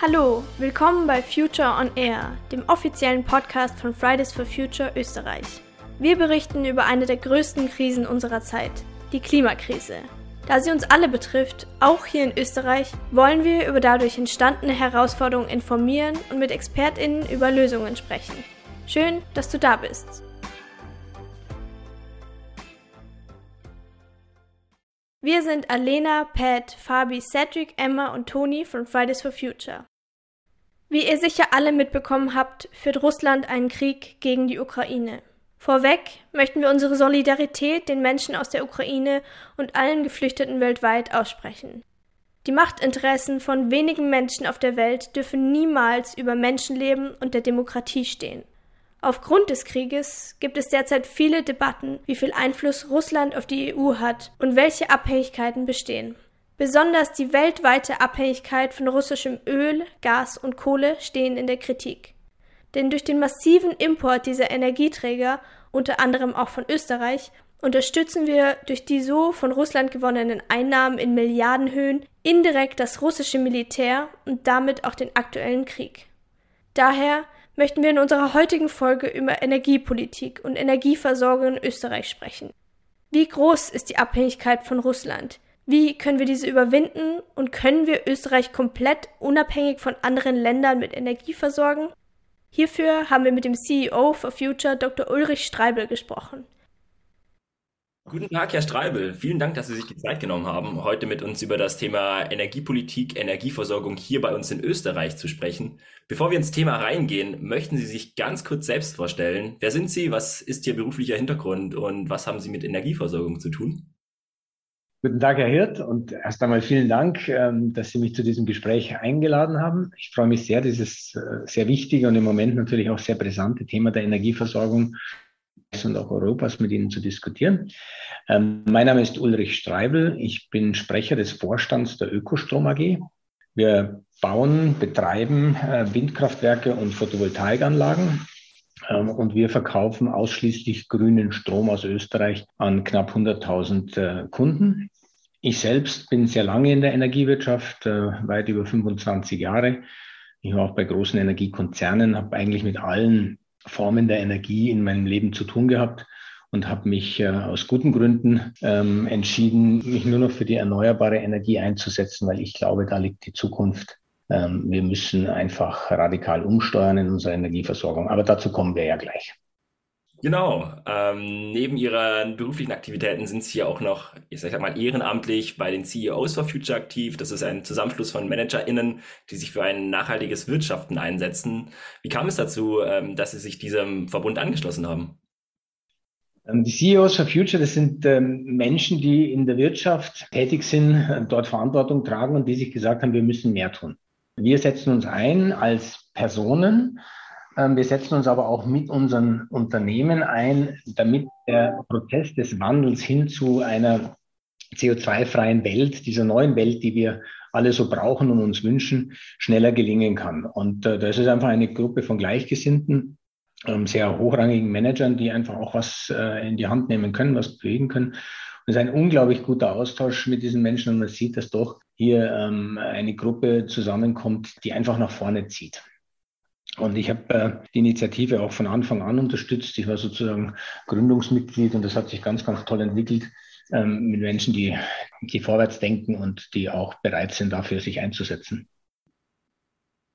Hallo, willkommen bei Future on Air, dem offiziellen Podcast von Fridays for Future Österreich. Wir berichten über eine der größten Krisen unserer Zeit, die Klimakrise. Da sie uns alle betrifft, auch hier in Österreich, wollen wir über dadurch entstandene Herausforderungen informieren und mit ExpertInnen über Lösungen sprechen. Schön, dass du da bist. Wir sind Alena, Pat, Fabi, Cedric, Emma und Toni von Fridays for Future. Wie ihr sicher alle mitbekommen habt, führt Russland einen Krieg gegen die Ukraine. Vorweg möchten wir unsere Solidarität den Menschen aus der Ukraine und allen Geflüchteten weltweit aussprechen. Die Machtinteressen von wenigen Menschen auf der Welt dürfen niemals über Menschenleben und der Demokratie stehen. Aufgrund des Krieges gibt es derzeit viele Debatten, wie viel Einfluss Russland auf die EU hat und welche Abhängigkeiten bestehen. Besonders die weltweite Abhängigkeit von russischem Öl, Gas und Kohle stehen in der Kritik. Denn durch den massiven Import dieser Energieträger, unter anderem auch von Österreich, unterstützen wir durch die so von Russland gewonnenen Einnahmen in Milliardenhöhen indirekt das russische Militär und damit auch den aktuellen Krieg. Daher möchten wir in unserer heutigen Folge über Energiepolitik und Energieversorgung in Österreich sprechen. Wie groß ist die Abhängigkeit von Russland? Wie können wir diese überwinden und können wir Österreich komplett unabhängig von anderen Ländern mit Energie versorgen? Hierfür haben wir mit dem CEO for Future Dr. Ulrich Streibel gesprochen. Guten Tag, Herr Streibel. Vielen Dank, dass Sie sich die Zeit genommen haben, heute mit uns über das Thema Energiepolitik, Energieversorgung hier bei uns in Österreich zu sprechen. Bevor wir ins Thema reingehen, möchten Sie sich ganz kurz selbst vorstellen. Wer sind Sie? Was ist Ihr beruflicher Hintergrund und was haben Sie mit Energieversorgung zu tun? Guten Tag, Herr Hirt, und erst einmal vielen Dank, ähm, dass Sie mich zu diesem Gespräch eingeladen haben. Ich freue mich sehr, dieses äh, sehr wichtige und im Moment natürlich auch sehr brisante Thema der Energieversorgung und auch Europas mit Ihnen zu diskutieren. Ähm, mein Name ist Ulrich Streibel. Ich bin Sprecher des Vorstands der Ökostrom AG. Wir bauen, betreiben äh, Windkraftwerke und Photovoltaikanlagen. Ähm, und wir verkaufen ausschließlich grünen Strom aus Österreich an knapp 100.000 äh, Kunden. Ich selbst bin sehr lange in der Energiewirtschaft, äh, weit über 25 Jahre. Ich war auch bei großen Energiekonzernen, habe eigentlich mit allen Formen der Energie in meinem Leben zu tun gehabt und habe mich äh, aus guten Gründen ähm, entschieden, mich nur noch für die erneuerbare Energie einzusetzen, weil ich glaube, da liegt die Zukunft. Ähm, wir müssen einfach radikal umsteuern in unserer Energieversorgung. Aber dazu kommen wir ja gleich. Genau. Ähm, neben Ihren beruflichen Aktivitäten sind Sie ja auch noch, ich sag mal, ehrenamtlich bei den CEOs for Future aktiv. Das ist ein Zusammenschluss von ManagerInnen, die sich für ein nachhaltiges Wirtschaften einsetzen. Wie kam es dazu, ähm, dass Sie sich diesem Verbund angeschlossen haben? Ähm, die CEOs for Future, das sind ähm, Menschen, die in der Wirtschaft tätig sind, äh, dort Verantwortung tragen und die sich gesagt haben, wir müssen mehr tun. Wir setzen uns ein als Personen, wir setzen uns aber auch mit unseren Unternehmen ein, damit der Prozess des Wandels hin zu einer CO2-freien Welt, dieser neuen Welt, die wir alle so brauchen und uns wünschen, schneller gelingen kann. Und äh, das ist einfach eine Gruppe von Gleichgesinnten, ähm, sehr hochrangigen Managern, die einfach auch was äh, in die Hand nehmen können, was bewegen können. Und es ist ein unglaublich guter Austausch mit diesen Menschen und man sieht, dass doch hier ähm, eine Gruppe zusammenkommt, die einfach nach vorne zieht. Und ich habe äh, die Initiative auch von Anfang an unterstützt. Ich war sozusagen Gründungsmitglied und das hat sich ganz, ganz toll entwickelt ähm, mit Menschen, die, die vorwärts denken und die auch bereit sind, dafür sich einzusetzen.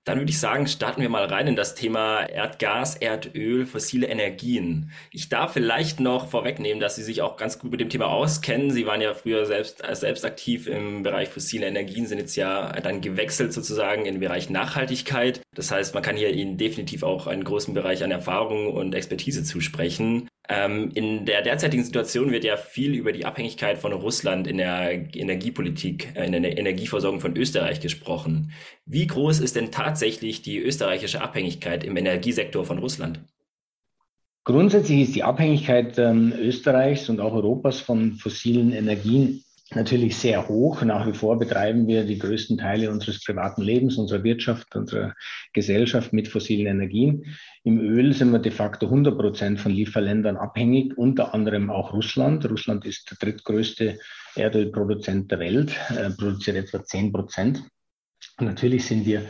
Dann würde ich sagen, starten wir mal rein in das Thema Erdgas, Erdöl, fossile Energien. Ich darf vielleicht noch vorwegnehmen, dass Sie sich auch ganz gut mit dem Thema auskennen. Sie waren ja früher selbst, äh, selbst aktiv im Bereich fossile Energien, sind jetzt ja dann gewechselt sozusagen in den Bereich Nachhaltigkeit. Das heißt, man kann hier Ihnen definitiv auch einen großen Bereich an Erfahrung und Expertise zusprechen. Ähm, in der derzeitigen Situation wird ja viel über die Abhängigkeit von Russland in der Energiepolitik, äh, in der Energieversorgung von Österreich gesprochen. Wie groß ist denn tatsächlich die österreichische Abhängigkeit im Energiesektor von Russland? Grundsätzlich ist die Abhängigkeit ähm, Österreichs und auch Europas von fossilen Energien natürlich sehr hoch. Nach wie vor betreiben wir die größten Teile unseres privaten Lebens, unserer Wirtschaft, unserer Gesellschaft mit fossilen Energien. Im Öl sind wir de facto 100 Prozent von Lieferländern abhängig, unter anderem auch Russland. Russland ist der drittgrößte Erdölproduzent der Welt, äh, produziert etwa 10 Prozent. Natürlich sind wir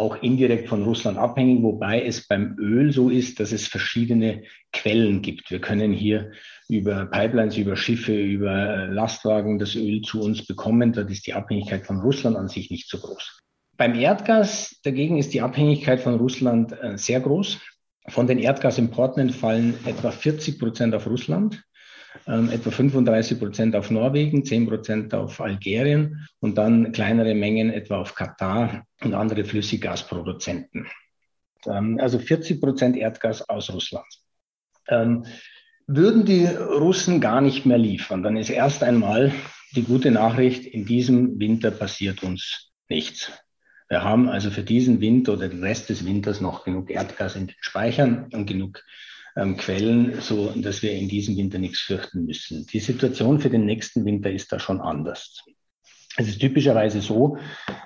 auch indirekt von Russland abhängig, wobei es beim Öl so ist, dass es verschiedene Quellen gibt. Wir können hier über Pipelines, über Schiffe, über Lastwagen das Öl zu uns bekommen. Da ist die Abhängigkeit von Russland an sich nicht so groß. Beim Erdgas dagegen ist die Abhängigkeit von Russland äh, sehr groß. Von den Erdgasimporten entfallen etwa 40 Prozent auf Russland ähm, etwa 35 Prozent auf Norwegen, 10 Prozent auf Algerien und dann kleinere Mengen etwa auf Katar und andere Flüssiggasproduzenten. Ähm, also 40 Prozent Erdgas aus Russland. Ähm, würden die Russen gar nicht mehr liefern, dann ist erst einmal die gute Nachricht, in diesem Winter passiert uns nichts. Wir haben also für diesen Winter oder den Rest des Winters noch genug Erdgas in den Speichern und genug ähm, Quellen, so dass wir in diesem Winter nichts fürchten müssen. Die Situation für den nächsten Winter ist da schon anders. Es ist typischerweise so,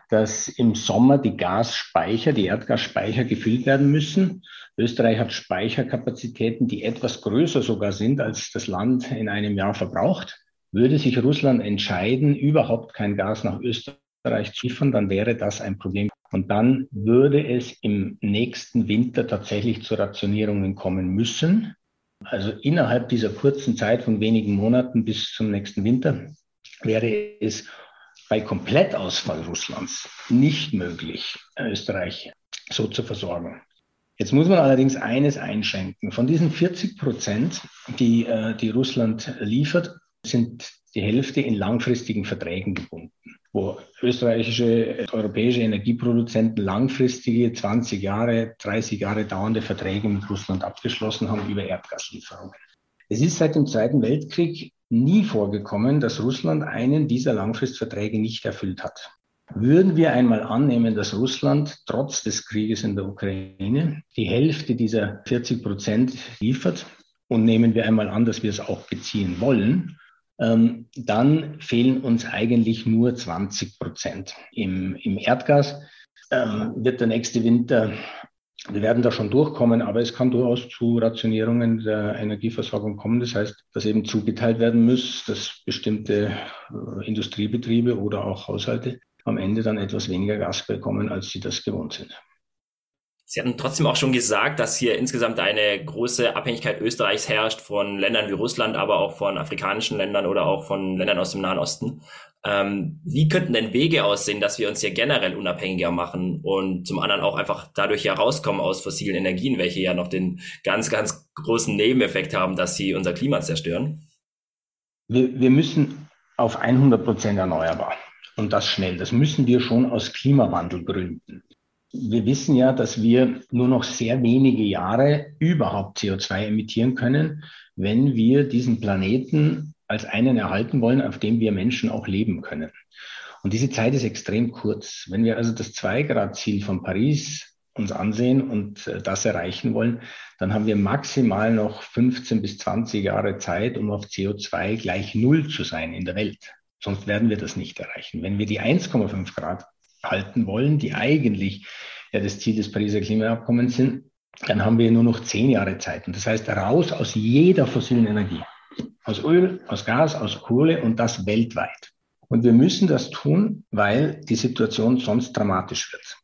dass im Sommer die Gasspeicher, die Erdgasspeicher gefüllt werden müssen. Österreich hat Speicherkapazitäten, die etwas größer sogar sind, als das Land in einem Jahr verbraucht. Würde sich Russland entscheiden, überhaupt kein Gas nach Österreich zu liefern, dann wäre das ein Problem und dann würde es im nächsten Winter tatsächlich zu Rationierungen kommen müssen. Also innerhalb dieser kurzen Zeit von wenigen Monaten bis zum nächsten Winter wäre es bei Komplettausfall Russlands nicht möglich, Österreich so zu versorgen. Jetzt muss man allerdings eines einschränken. Von diesen 40 Prozent, die, äh, die Russland liefert, sind die Hälfte in langfristigen Verträgen gebunden wo österreichische, europäische Energieproduzenten langfristige 20 Jahre, 30 Jahre dauernde Verträge mit Russland abgeschlossen haben über Erdgaslieferungen. Es ist seit dem Zweiten Weltkrieg nie vorgekommen, dass Russland einen dieser Langfristverträge nicht erfüllt hat. Würden wir einmal annehmen, dass Russland trotz des Krieges in der Ukraine die Hälfte dieser 40 Prozent liefert und nehmen wir einmal an, dass wir es auch beziehen wollen, ähm, dann fehlen uns eigentlich nur 20 Prozent. Im, im Erdgas ähm, wird der nächste Winter, wir werden da schon durchkommen, aber es kann durchaus zu Rationierungen der Energieversorgung kommen. Das heißt, dass eben zugeteilt werden muss, dass bestimmte äh, Industriebetriebe oder auch Haushalte am Ende dann etwas weniger Gas bekommen, als sie das gewohnt sind. Sie hatten trotzdem auch schon gesagt, dass hier insgesamt eine große Abhängigkeit Österreichs herrscht von Ländern wie Russland, aber auch von afrikanischen Ländern oder auch von Ländern aus dem Nahen Osten. Ähm, wie könnten denn Wege aussehen, dass wir uns hier generell unabhängiger machen und zum anderen auch einfach dadurch herauskommen aus fossilen Energien, welche ja noch den ganz, ganz großen Nebeneffekt haben, dass sie unser Klima zerstören? Wir, wir müssen auf 100 Prozent erneuerbar. Und das schnell. Das müssen wir schon aus Klimawandelgründen wir wissen ja, dass wir nur noch sehr wenige Jahre überhaupt CO2 emittieren können, wenn wir diesen Planeten als einen erhalten wollen, auf dem wir Menschen auch leben können. Und diese Zeit ist extrem kurz. Wenn wir also das Zwei-Grad-Ziel von Paris uns ansehen und äh, das erreichen wollen, dann haben wir maximal noch 15 bis 20 Jahre Zeit, um auf CO2 gleich Null zu sein in der Welt. Sonst werden wir das nicht erreichen. Wenn wir die 1,5 Grad halten wollen, die eigentlich ja das Ziel des Pariser Klimaabkommens sind, dann haben wir nur noch zehn Jahre Zeit. Und das heißt, raus aus jeder fossilen Energie. Aus Öl, aus Gas, aus Kohle und das weltweit. Und wir müssen das tun, weil die Situation sonst dramatisch wird.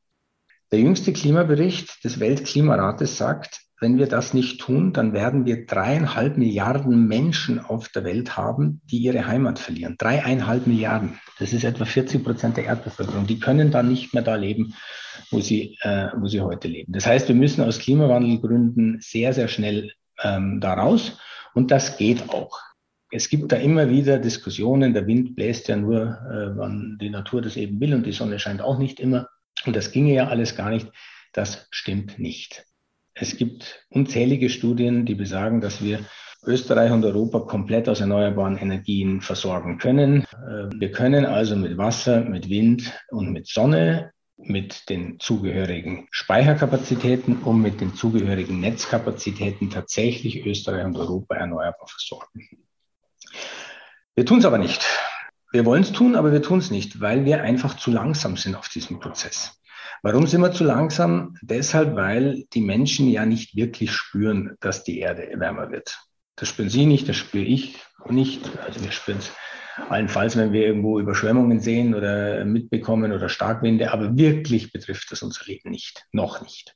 Der jüngste Klimabericht des Weltklimarates sagt, wenn wir das nicht tun, dann werden wir dreieinhalb Milliarden Menschen auf der Welt haben, die ihre Heimat verlieren. Dreieinhalb Milliarden. Das ist etwa 40 Prozent der Erdbevölkerung. Die können dann nicht mehr da leben, wo sie, äh, wo sie heute leben. Das heißt, wir müssen aus Klimawandelgründen sehr, sehr schnell ähm, da raus. Und das geht auch. Es gibt da immer wieder Diskussionen. Der Wind bläst ja nur, äh, wann die Natur das eben will und die Sonne scheint auch nicht immer. Und das ginge ja alles gar nicht. Das stimmt nicht. Es gibt unzählige Studien, die besagen, dass wir Österreich und Europa komplett aus erneuerbaren Energien versorgen können. Äh, wir können also mit Wasser, mit Wind und mit Sonne, mit den zugehörigen Speicherkapazitäten und mit den zugehörigen Netzkapazitäten tatsächlich Österreich und Europa erneuerbar versorgen. Wir tun es aber nicht. Wir wollen es tun, aber wir tun es nicht, weil wir einfach zu langsam sind auf diesem Prozess. Warum sind wir zu langsam? Deshalb, weil die Menschen ja nicht wirklich spüren, dass die Erde wärmer wird. Das spüren Sie nicht, das spüre ich nicht. Also wir spüren es allenfalls, wenn wir irgendwo Überschwemmungen sehen oder mitbekommen oder Starkwinde, aber wirklich betrifft das unser Leben nicht, noch nicht.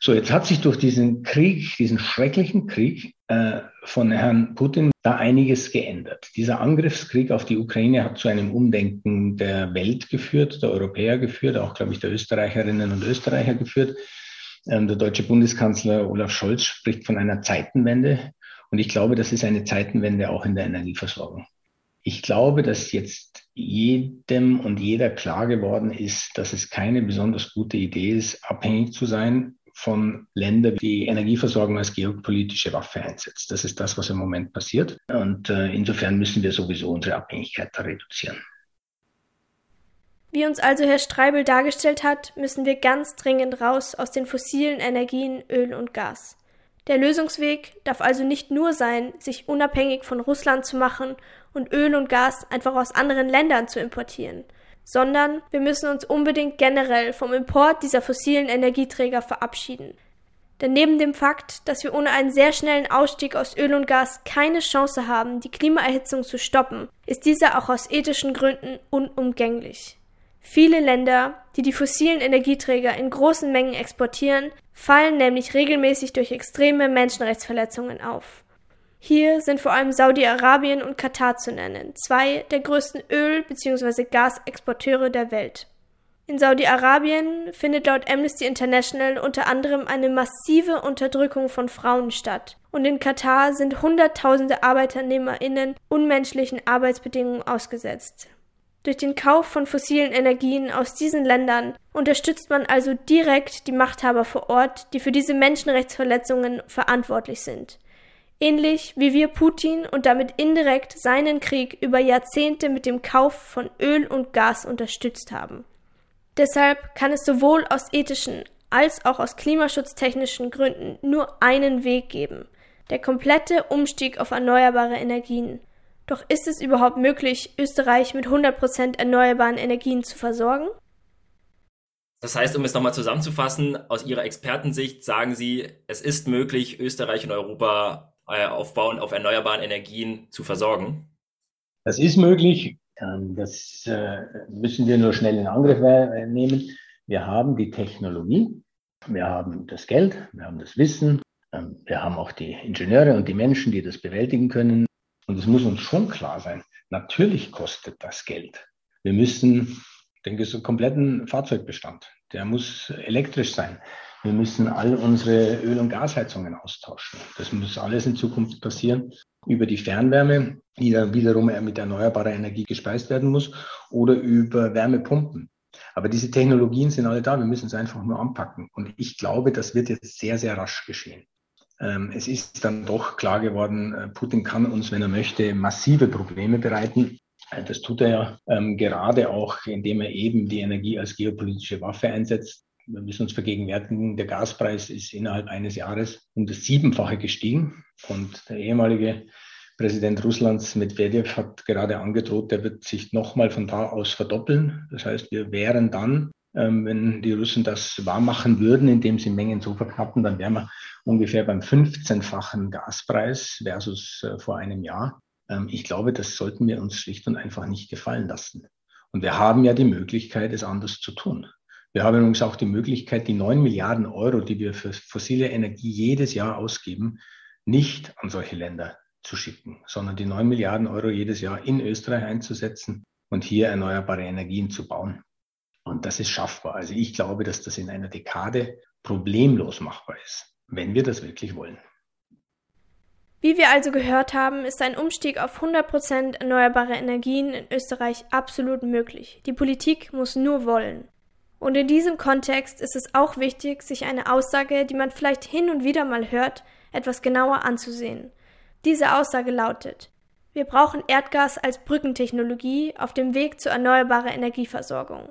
So, jetzt hat sich durch diesen Krieg, diesen schrecklichen Krieg äh, von Herrn Putin da einiges geändert. Dieser Angriffskrieg auf die Ukraine hat zu einem Umdenken der Welt geführt, der Europäer geführt, auch, glaube ich, der Österreicherinnen und Österreicher geführt. Ähm, der deutsche Bundeskanzler Olaf Scholz spricht von einer Zeitenwende. Und ich glaube, das ist eine Zeitenwende auch in der Energieversorgung. Ich glaube, dass jetzt jedem und jeder klar geworden ist, dass es keine besonders gute Idee ist, abhängig zu sein von Ländern, die Energieversorgung als geopolitische Waffe einsetzt. Das ist das, was im Moment passiert. Und äh, insofern müssen wir sowieso unsere Abhängigkeit da reduzieren. Wie uns also Herr Streibel dargestellt hat, müssen wir ganz dringend raus aus den fossilen Energien Öl und Gas. Der Lösungsweg darf also nicht nur sein, sich unabhängig von Russland zu machen und Öl und Gas einfach aus anderen Ländern zu importieren sondern wir müssen uns unbedingt generell vom Import dieser fossilen Energieträger verabschieden. Denn neben dem Fakt, dass wir ohne einen sehr schnellen Ausstieg aus Öl und Gas keine Chance haben, die Klimaerhitzung zu stoppen, ist dieser auch aus ethischen Gründen unumgänglich. Viele Länder, die die fossilen Energieträger in großen Mengen exportieren, fallen nämlich regelmäßig durch extreme Menschenrechtsverletzungen auf. Hier sind vor allem Saudi-Arabien und Katar zu nennen, zwei der größten Öl- bzw. Gasexporteure der Welt. In Saudi-Arabien findet laut Amnesty International unter anderem eine massive Unterdrückung von Frauen statt. Und in Katar sind Hunderttausende ArbeiternehmerInnen unmenschlichen Arbeitsbedingungen ausgesetzt. Durch den Kauf von fossilen Energien aus diesen Ländern unterstützt man also direkt die Machthaber vor Ort, die für diese Menschenrechtsverletzungen verantwortlich sind ähnlich wie wir Putin und damit indirekt seinen Krieg über Jahrzehnte mit dem Kauf von Öl und Gas unterstützt haben. Deshalb kann es sowohl aus ethischen als auch aus klimaschutztechnischen Gründen nur einen Weg geben, der komplette Umstieg auf erneuerbare Energien. Doch ist es überhaupt möglich, Österreich mit 100% erneuerbaren Energien zu versorgen? Das heißt, um es nochmal zusammenzufassen, aus Ihrer Expertensicht sagen Sie, es ist möglich, Österreich und Europa äh, aufbauen, auf erneuerbaren Energien zu versorgen? Das ist möglich. Ähm, das äh, müssen wir nur schnell in Angriff äh, nehmen. Wir haben die Technologie, wir haben das Geld, wir haben das Wissen, ähm, wir haben auch die Ingenieure und die Menschen, die das bewältigen können. Und es muss uns schon klar sein, natürlich kostet das Geld. Wir müssen den kompletten Fahrzeugbestand, der muss elektrisch sein. Wir müssen all unsere Öl- und Gasheizungen austauschen. Das muss alles in Zukunft passieren über die Fernwärme, die dann wiederum mit erneuerbarer Energie gespeist werden muss, oder über Wärmepumpen. Aber diese Technologien sind alle da, wir müssen es einfach nur anpacken. Und ich glaube, das wird jetzt sehr, sehr rasch geschehen. Ähm, es ist dann doch klar geworden, äh, Putin kann uns, wenn er möchte, massive Probleme bereiten. Äh, das tut er ja ähm, gerade auch, indem er eben die Energie als geopolitische Waffe einsetzt wir müssen uns vergegenwärtigen, der Gaspreis ist innerhalb eines Jahres um das Siebenfache gestiegen. Und der ehemalige Präsident Russlands Medvedev hat gerade angedroht, der wird sich nochmal von da aus verdoppeln. Das heißt, wir wären dann, ähm, wenn die Russen das wahr machen würden, indem sie Mengen so verknappen, dann wären wir ungefähr beim 15-fachen Gaspreis versus äh, vor einem Jahr. Ähm, ich glaube, das sollten wir uns schlicht und einfach nicht gefallen lassen. Und wir haben ja die Möglichkeit, es anders zu tun. Wir haben übrigens auch die Möglichkeit, die 9 Milliarden Euro, die wir für fossile Energie jedes Jahr ausgeben, nicht an solche Länder zu schicken, sondern die 9 Milliarden Euro jedes Jahr in Österreich einzusetzen und hier erneuerbare Energien zu bauen. Und das ist schaffbar. Also ich glaube, dass das in einer Dekade problemlos machbar ist, wenn wir das wirklich wollen. Wie wir also gehört haben, ist ein Umstieg auf 100% erneuerbare Energien in Österreich absolut möglich. Die Politik muss nur wollen. Und in diesem Kontext ist es auch wichtig, sich eine Aussage, die man vielleicht hin und wieder mal hört, etwas genauer anzusehen. Diese Aussage lautet, wir brauchen Erdgas als Brückentechnologie auf dem Weg zur erneuerbaren Energieversorgung.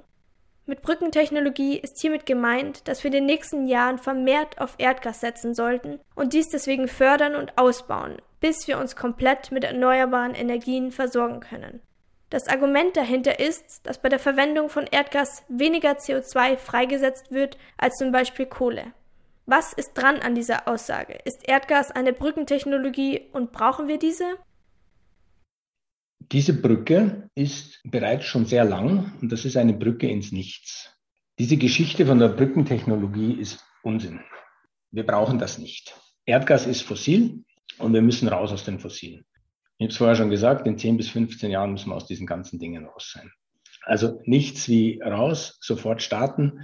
Mit Brückentechnologie ist hiermit gemeint, dass wir in den nächsten Jahren vermehrt auf Erdgas setzen sollten und dies deswegen fördern und ausbauen, bis wir uns komplett mit erneuerbaren Energien versorgen können. Das Argument dahinter ist, dass bei der Verwendung von Erdgas weniger CO2 freigesetzt wird als zum Beispiel Kohle. Was ist dran an dieser Aussage? Ist Erdgas eine Brückentechnologie und brauchen wir diese? Diese Brücke ist bereits schon sehr lang und das ist eine Brücke ins Nichts. Diese Geschichte von der Brückentechnologie ist Unsinn. Wir brauchen das nicht. Erdgas ist fossil und wir müssen raus aus den Fossilen. Ich habe es vorher schon gesagt, in 10 bis 15 Jahren müssen wir aus diesen ganzen Dingen raus sein. Also nichts wie raus, sofort starten,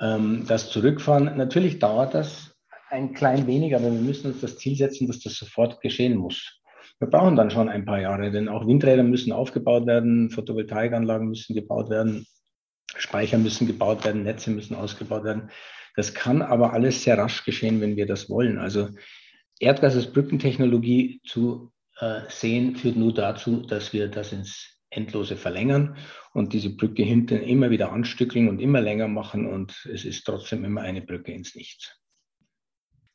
ähm, das zurückfahren. Natürlich dauert das ein klein wenig, aber wir müssen uns das Ziel setzen, dass das sofort geschehen muss. Wir brauchen dann schon ein paar Jahre, denn auch Windräder müssen aufgebaut werden, Photovoltaikanlagen müssen gebaut werden, Speicher müssen gebaut werden, Netze müssen ausgebaut werden. Das kann aber alles sehr rasch geschehen, wenn wir das wollen. Also Erdgas als Brückentechnologie zu äh, sehen, führt nur dazu, dass wir das ins Endlose verlängern und diese Brücke hinten immer wieder anstückeln und immer länger machen und es ist trotzdem immer eine Brücke ins Nichts.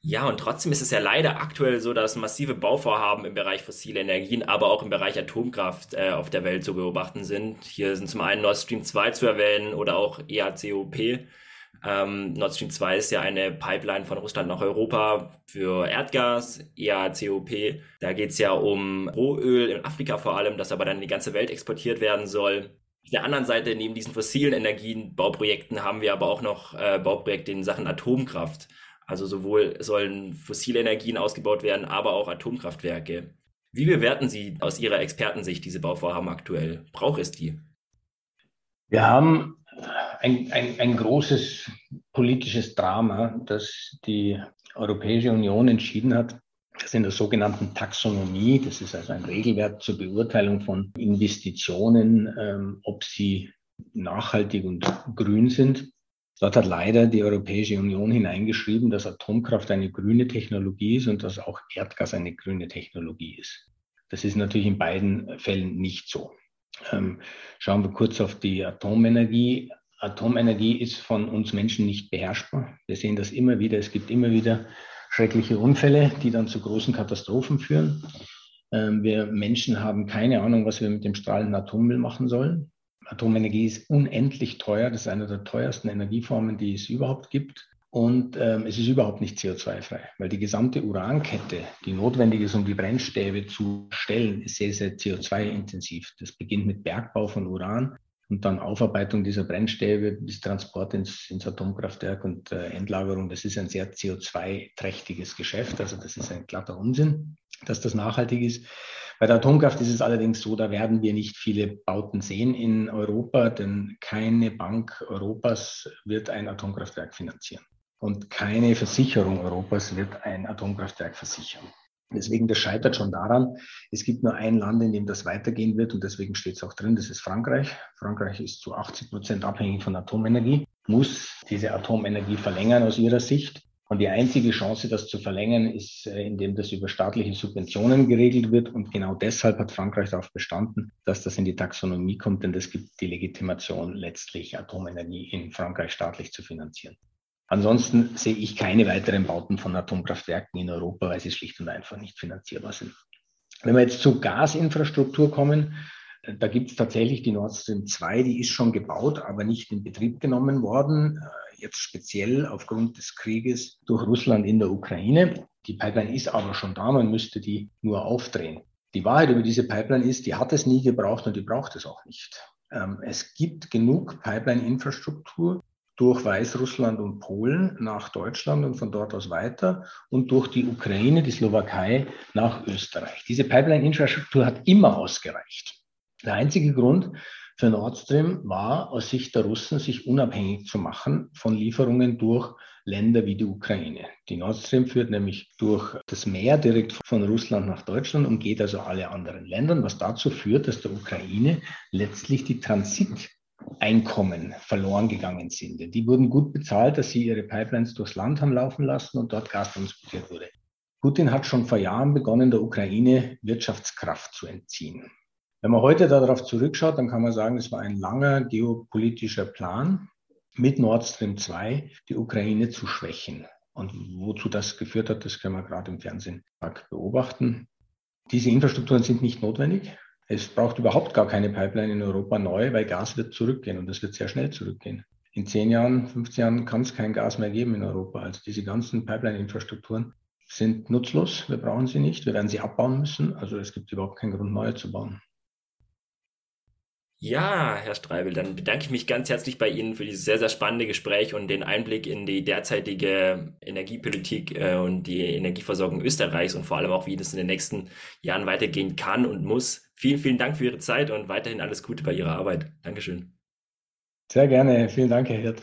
Ja, und trotzdem ist es ja leider aktuell so, dass massive Bauvorhaben im Bereich fossile Energien, aber auch im Bereich Atomkraft äh, auf der Welt zu beobachten sind. Hier sind zum einen Nord Stream 2 zu erwähnen oder auch EACOP. Ähm, Nord Stream 2 ist ja eine Pipeline von Russland nach Europa für Erdgas, EACOP. Da geht es ja um Rohöl in Afrika vor allem, das aber dann in die ganze Welt exportiert werden soll. Auf der anderen Seite, neben diesen fossilen Energienbauprojekten, haben wir aber auch noch äh, Bauprojekte in Sachen Atomkraft. Also sowohl sollen fossile Energien ausgebaut werden, aber auch Atomkraftwerke. Wie bewerten Sie aus Ihrer Expertensicht diese Bauvorhaben aktuell? Braucht es die? Wir haben ein, ein, ein großes politisches Drama, das die Europäische Union entschieden hat, das in der sogenannten Taxonomie, das ist also ein Regelwerk zur Beurteilung von Investitionen, ähm, ob sie nachhaltig und grün sind, Dort hat leider die Europäische Union hineingeschrieben, dass Atomkraft eine grüne Technologie ist und dass auch Erdgas eine grüne Technologie ist. Das ist natürlich in beiden Fällen nicht so. Ähm, schauen wir kurz auf die Atomenergie. Atomenergie ist von uns Menschen nicht beherrschbar. Wir sehen das immer wieder. Es gibt immer wieder schreckliche Unfälle, die dann zu großen Katastrophen führen. Ähm, wir Menschen haben keine Ahnung, was wir mit dem strahlenden Atommüll machen sollen. Atomenergie ist unendlich teuer. Das ist eine der teuersten Energieformen, die es überhaupt gibt. Und ähm, es ist überhaupt nicht CO2-frei, weil die gesamte Urankette, die notwendig ist, um die Brennstäbe zu stellen, ist sehr, sehr CO2-intensiv. Das beginnt mit Bergbau von Uran und dann Aufarbeitung dieser Brennstäbe bis Transport ins, ins Atomkraftwerk und äh, Endlagerung. Das ist ein sehr CO2-trächtiges Geschäft. Also das ist ein glatter Unsinn, dass das nachhaltig ist. Bei der Atomkraft ist es allerdings so, da werden wir nicht viele Bauten sehen in Europa, denn keine Bank Europas wird ein Atomkraftwerk finanzieren. Und keine Versicherung Europas wird ein Atomkraftwerk versichern. Deswegen, das scheitert schon daran, es gibt nur ein Land, in dem das weitergehen wird und deswegen steht es auch drin, das ist Frankreich. Frankreich ist zu 80 Prozent abhängig von Atomenergie, muss diese Atomenergie verlängern aus ihrer Sicht. Und die einzige Chance, das zu verlängern, ist, äh, indem das über staatliche Subventionen geregelt wird. Und genau deshalb hat Frankreich darauf bestanden, dass das in die Taxonomie kommt, denn das gibt die Legitimation, letztlich Atomenergie in Frankreich staatlich zu finanzieren. Ansonsten sehe ich keine weiteren Bauten von Atomkraftwerken in Europa, weil sie schlicht und einfach nicht finanzierbar sind. Wenn wir jetzt zur Gasinfrastruktur kommen, äh, da gibt es tatsächlich die Nord Stream 2, die ist schon gebaut, aber nicht in Betrieb genommen worden jetzt speziell aufgrund des Krieges durch Russland in der Ukraine. Die Pipeline ist aber schon da, man müsste die nur aufdrehen. Die Wahrheit über diese Pipeline ist, die hat es nie gebraucht und die braucht es auch nicht. Ähm, es gibt genug Pipeline-Infrastruktur durch Weißrussland und Polen nach Deutschland und von dort aus weiter und durch die Ukraine, die Slowakei nach Österreich. Diese Pipeline-Infrastruktur hat immer ausgereicht. Der einzige Grund, für Nord Stream war aus Sicht der Russen, sich unabhängig zu machen von Lieferungen durch Länder wie die Ukraine. Die Nord Stream führt nämlich durch das Meer direkt von Russland nach Deutschland und geht also alle anderen Ländern, was dazu führt, dass der Ukraine letztlich die Transiteinkommen verloren gegangen sind. Die wurden gut bezahlt, dass sie ihre Pipelines durchs Land haben laufen lassen und dort Gas transportiert wurde. Putin hat schon vor Jahren begonnen, der Ukraine Wirtschaftskraft zu entziehen. Wenn man heute darauf zurückschaut, dann kann man sagen, es war ein langer geopolitischer Plan, mit Nord Stream 2 die Ukraine zu schwächen. Und wozu das geführt hat, das können wir gerade im Fernsehen beobachten. Diese Infrastrukturen sind nicht notwendig. Es braucht überhaupt gar keine Pipeline in Europa neu, weil Gas wird zurückgehen und es wird sehr schnell zurückgehen. In 10 Jahren, 15 Jahren kann es kein Gas mehr geben in Europa. Also diese ganzen Pipeline-Infrastrukturen sind nutzlos. Wir brauchen sie nicht. Wir werden sie abbauen müssen. Also es gibt überhaupt keinen Grund, neue zu bauen. Ja, Herr Streibel, dann bedanke ich mich ganz herzlich bei Ihnen für dieses sehr, sehr spannende Gespräch und den Einblick in die derzeitige Energiepolitik äh, und die Energieversorgung Österreichs und vor allem auch, wie das in den nächsten Jahren weitergehen kann und muss. Vielen, vielen Dank für Ihre Zeit und weiterhin alles Gute bei Ihrer Arbeit. Dankeschön. Sehr gerne. Vielen Dank, Herr Hirt.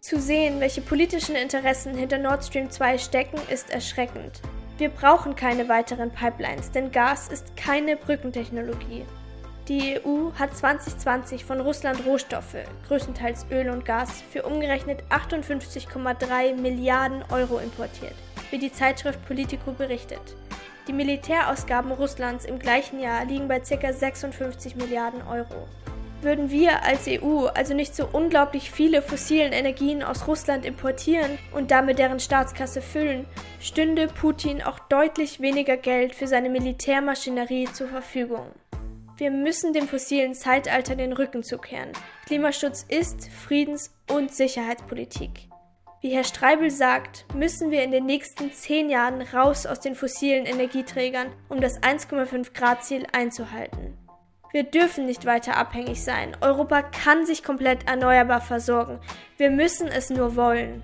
Zu sehen, welche politischen Interessen hinter Nord Stream 2 stecken, ist erschreckend. Wir brauchen keine weiteren Pipelines, denn Gas ist keine Brückentechnologie. Die EU hat 2020 von Russland Rohstoffe, größtenteils Öl und Gas, für umgerechnet 58,3 Milliarden Euro importiert, wie die Zeitschrift Politico berichtet. Die Militärausgaben Russlands im gleichen Jahr liegen bei ca. 56 Milliarden Euro. Würden wir als EU also nicht so unglaublich viele fossilen Energien aus Russland importieren und damit deren Staatskasse füllen, stünde Putin auch deutlich weniger Geld für seine Militärmaschinerie zur Verfügung. Wir müssen dem fossilen Zeitalter den Rücken zukehren. Klimaschutz ist Friedens- und Sicherheitspolitik. Wie Herr Streibel sagt, müssen wir in den nächsten zehn Jahren raus aus den fossilen Energieträgern, um das 1,5 Grad Ziel einzuhalten. Wir dürfen nicht weiter abhängig sein. Europa kann sich komplett erneuerbar versorgen. Wir müssen es nur wollen.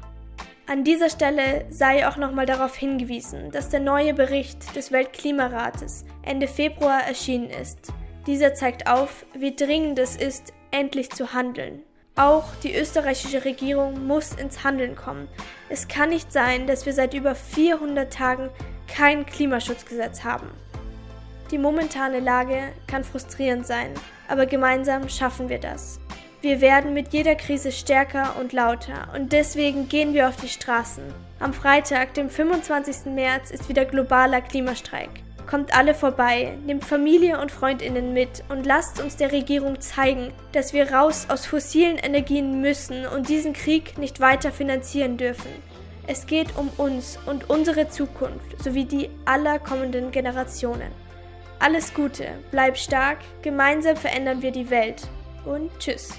An dieser Stelle sei auch nochmal darauf hingewiesen, dass der neue Bericht des Weltklimarates Ende Februar erschienen ist. Dieser zeigt auf, wie dringend es ist, endlich zu handeln. Auch die österreichische Regierung muss ins Handeln kommen. Es kann nicht sein, dass wir seit über 400 Tagen kein Klimaschutzgesetz haben. Die momentane Lage kann frustrierend sein, aber gemeinsam schaffen wir das. Wir werden mit jeder Krise stärker und lauter und deswegen gehen wir auf die Straßen. Am Freitag, dem 25. März, ist wieder globaler Klimastreik. Kommt alle vorbei, nehmt Familie und Freundinnen mit und lasst uns der Regierung zeigen, dass wir raus aus fossilen Energien müssen und diesen Krieg nicht weiter finanzieren dürfen. Es geht um uns und unsere Zukunft sowie die aller kommenden Generationen. Alles Gute, bleib stark, gemeinsam verändern wir die Welt. Und tschüss.